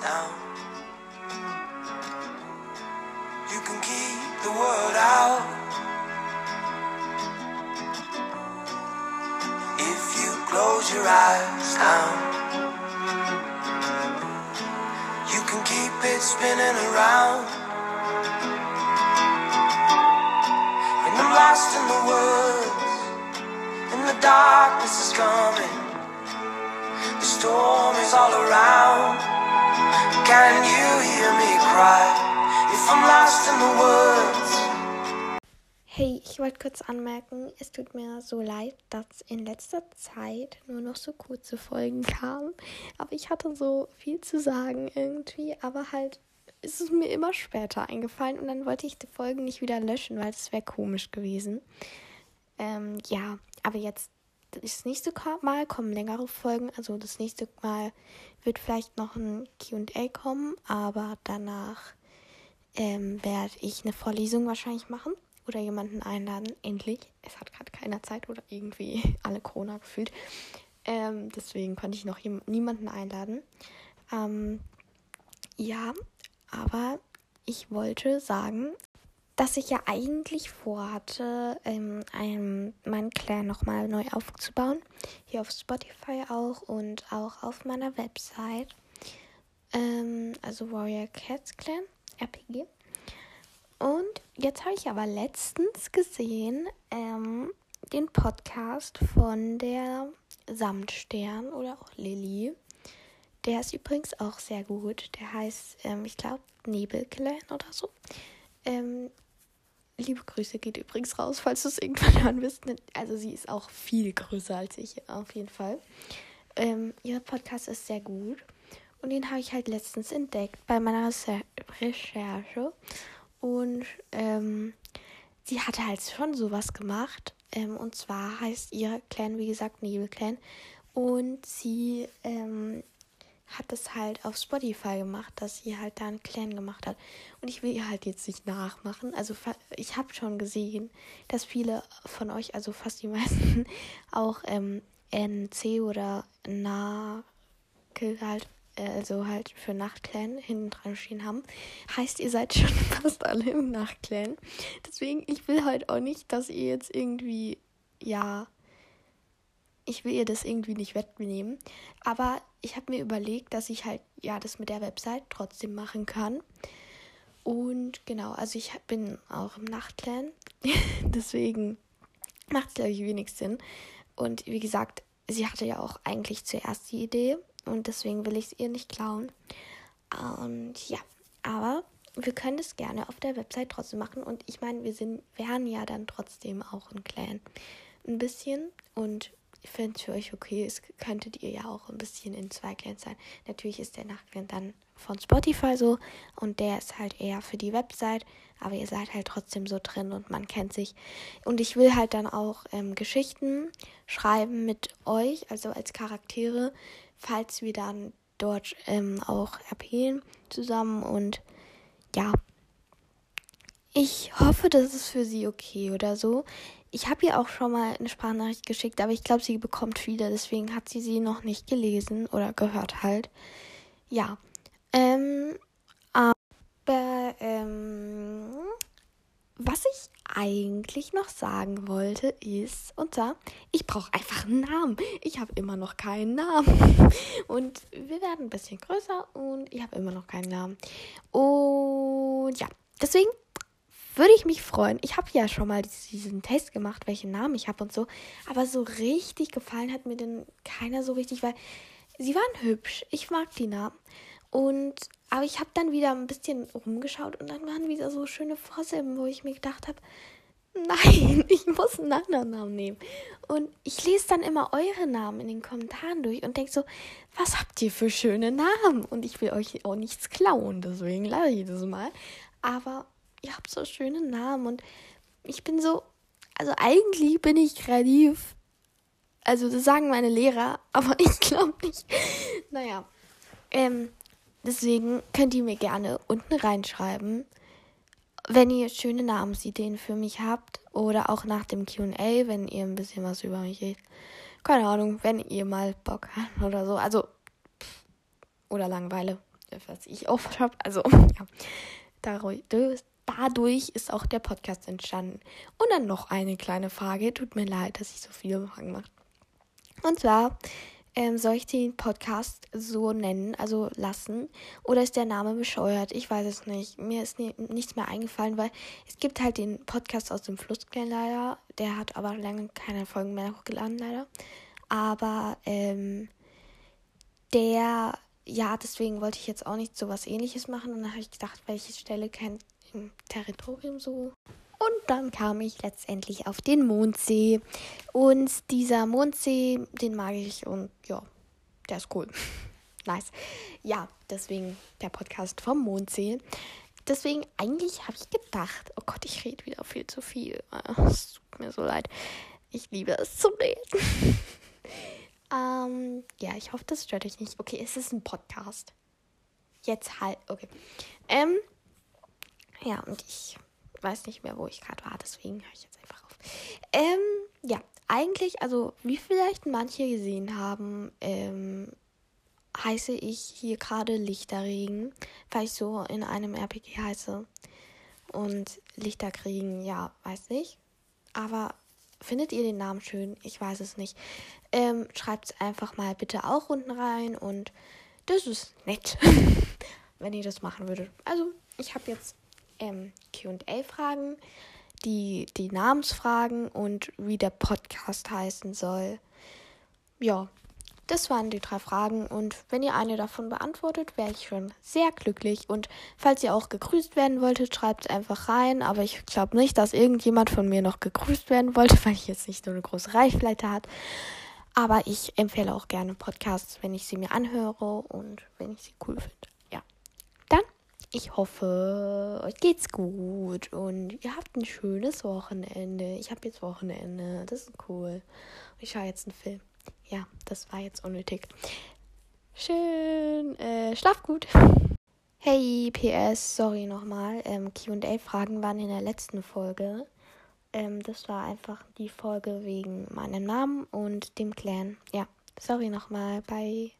down. You can keep the word out. If you close your eyes down, you can keep it spinning around. And I'm lost in the woods, and the darkness is coming. The storm is all around. Can you hear me cry if I'm lost in the woods? Hey, ich wollte kurz anmerken, es tut mir so leid, dass in letzter Zeit nur noch so kurze Folgen kamen. Aber ich hatte so viel zu sagen irgendwie, aber halt ist es mir immer später eingefallen und dann wollte ich die Folgen nicht wieder löschen, weil das wäre komisch gewesen. Ähm, ja, aber jetzt das nächste Mal kommen längere Folgen. Also das nächste Mal wird vielleicht noch ein QA kommen, aber danach ähm, werde ich eine Vorlesung wahrscheinlich machen oder jemanden einladen. Endlich. Es hat gerade keiner Zeit oder irgendwie alle Corona gefühlt. Ähm, deswegen konnte ich noch niemanden einladen. Ähm, ja, aber ich wollte sagen, dass ich ja eigentlich vorhatte, ähm, einen, meinen Clan nochmal neu aufzubauen. Hier auf Spotify auch und auch auf meiner Website. Ähm, also Warrior Cats Clan, RPG. Und jetzt habe ich aber letztens gesehen, ähm, den Podcast von der Samtstern oder auch Lilly. Der ist übrigens auch sehr gut. Der heißt, ähm, ich glaube, Nebelclan oder so. Ähm, Liebe Grüße geht übrigens raus, falls du es irgendwann hören wirst. Also sie ist auch viel größer als ich, auf jeden Fall. Ähm, ihr Podcast ist sehr gut. Und den habe ich halt letztens entdeckt bei meiner Recherche. Und ähm, sie hatte halt schon sowas gemacht. Ähm, und zwar heißt ihr Clan, wie gesagt, Nebelclan. Und sie ähm, hat das halt auf Spotify gemacht, dass sie halt da einen Clan gemacht hat. Und ich will ihr halt jetzt nicht nachmachen. Also ich habe schon gesehen, dass viele von euch, also fast die meisten, auch ähm, NC oder Nakel halt, äh, also halt für Nachtclan hinten dran stehen haben. Heißt, ihr seid schon fast alle im Nachtclan. Deswegen, ich will halt auch nicht, dass ihr jetzt irgendwie, ja, ich will ihr das irgendwie nicht wettnehmen. Aber ich habe mir überlegt, dass ich halt ja das mit der Website trotzdem machen kann. Und genau, also ich bin auch im Nachtclan. Deswegen macht es, glaube ich, wenig Sinn. Und wie gesagt, sie hatte ja auch eigentlich zuerst die Idee. Und deswegen will ich es ihr nicht klauen. Und ja, aber wir können das gerne auf der Website trotzdem machen. Und ich meine, wir sind, wären ja dann trotzdem auch ein Clan. Ein bisschen. Und wenn es für euch okay ist, könntet ihr ja auch ein bisschen in zwei sein. Natürlich ist der Nachtclan dann von Spotify so und der ist halt eher für die Website, aber ihr seid halt trotzdem so drin und man kennt sich. Und ich will halt dann auch ähm, Geschichten schreiben mit euch, also als Charaktere, falls wir dann dort ähm, auch RPen zusammen und ja. Ich hoffe, das ist für sie okay oder so. Ich habe ihr auch schon mal eine Sprachnachricht geschickt, aber ich glaube, sie bekommt viele, deswegen hat sie sie noch nicht gelesen oder gehört halt. Ja. Ähm, aber, ähm, was ich eigentlich noch sagen wollte ist, und zwar, ich brauche einfach einen Namen. Ich habe immer noch keinen Namen. Und wir werden ein bisschen größer und ich habe immer noch keinen Namen. Und ja, deswegen würde ich mich freuen. Ich habe ja schon mal diesen Test gemacht, welchen Namen ich habe und so. Aber so richtig gefallen hat mir denn keiner so richtig, weil sie waren hübsch. Ich mag die Namen. Und aber ich habe dann wieder ein bisschen rumgeschaut und dann waren wieder so schöne Vorsilben, wo ich mir gedacht habe, nein, ich muss einen anderen Namen nehmen. Und ich lese dann immer eure Namen in den Kommentaren durch und denke so, was habt ihr für schöne Namen? Und ich will euch auch nichts klauen, deswegen lasse ich das mal. Aber ihr habt so schöne Namen und ich bin so, also eigentlich bin ich kreativ. Also das sagen meine Lehrer, aber ich glaube nicht. Naja, ähm, deswegen könnt ihr mir gerne unten reinschreiben, wenn ihr schöne Namensideen für mich habt oder auch nach dem Q&A, wenn ihr ein bisschen was über mich redet. Keine Ahnung, wenn ihr mal Bock habt oder so. Also, oder Langeweile. was ich oft habe. Also, ja, dadurch, dadurch ist auch der Podcast entstanden. Und dann noch eine kleine Frage. Tut mir leid, dass ich so viele Fragen mache. Und zwar, ähm, soll ich den Podcast so nennen, also lassen? Oder ist der Name bescheuert? Ich weiß es nicht. Mir ist nie, nichts mehr eingefallen, weil es gibt halt den Podcast aus dem Flusskern leider. Der hat aber lange keine Folgen mehr hochgeladen, leider. Aber ähm, der, ja, deswegen wollte ich jetzt auch nicht so was ähnliches machen. Und dann habe ich gedacht, welche Stelle kennt im Territorium so und dann kam ich letztendlich auf den Mondsee. Und dieser Mondsee, den mag ich und ja, der ist cool. nice. Ja, deswegen der Podcast vom Mondsee. Deswegen, eigentlich habe ich gedacht, oh Gott, ich rede wieder viel zu viel. Es tut mir so leid. Ich liebe es zu reden. ähm, ja, ich hoffe, das stört euch nicht. Okay, es ist ein Podcast. Jetzt halt, okay. Ähm, ja, und ich weiß nicht mehr, wo ich gerade war, deswegen höre ich jetzt einfach auf. Ähm, ja, eigentlich, also wie vielleicht manche gesehen haben, ähm, heiße ich hier gerade Lichterregen, weil ich so in einem RPG heiße. Und Lichterkriegen, ja, weiß nicht. Aber findet ihr den Namen schön? Ich weiß es nicht. Ähm, Schreibt es einfach mal bitte auch unten rein und das ist nett, wenn ihr das machen würdet. Also, ich habe jetzt ähm, QA-Fragen, die, die Namensfragen und wie der Podcast heißen soll. Ja, das waren die drei Fragen und wenn ihr eine davon beantwortet, wäre ich schon sehr glücklich. Und falls ihr auch gegrüßt werden wolltet, schreibt es einfach rein. Aber ich glaube nicht, dass irgendjemand von mir noch gegrüßt werden wollte, weil ich jetzt nicht so eine große Reichweite hat. Aber ich empfehle auch gerne Podcasts, wenn ich sie mir anhöre und wenn ich sie cool finde. Ich hoffe, euch geht's gut und ihr habt ein schönes Wochenende. Ich habe jetzt Wochenende. Das ist cool. Ich schaue jetzt einen Film. Ja, das war jetzt unnötig. Schön. Äh, schlaf gut. Hey, PS, sorry nochmal. Ähm, QA-Fragen waren in der letzten Folge. Ähm, das war einfach die Folge wegen meinem Namen und dem Clan. Ja, sorry nochmal. Bye.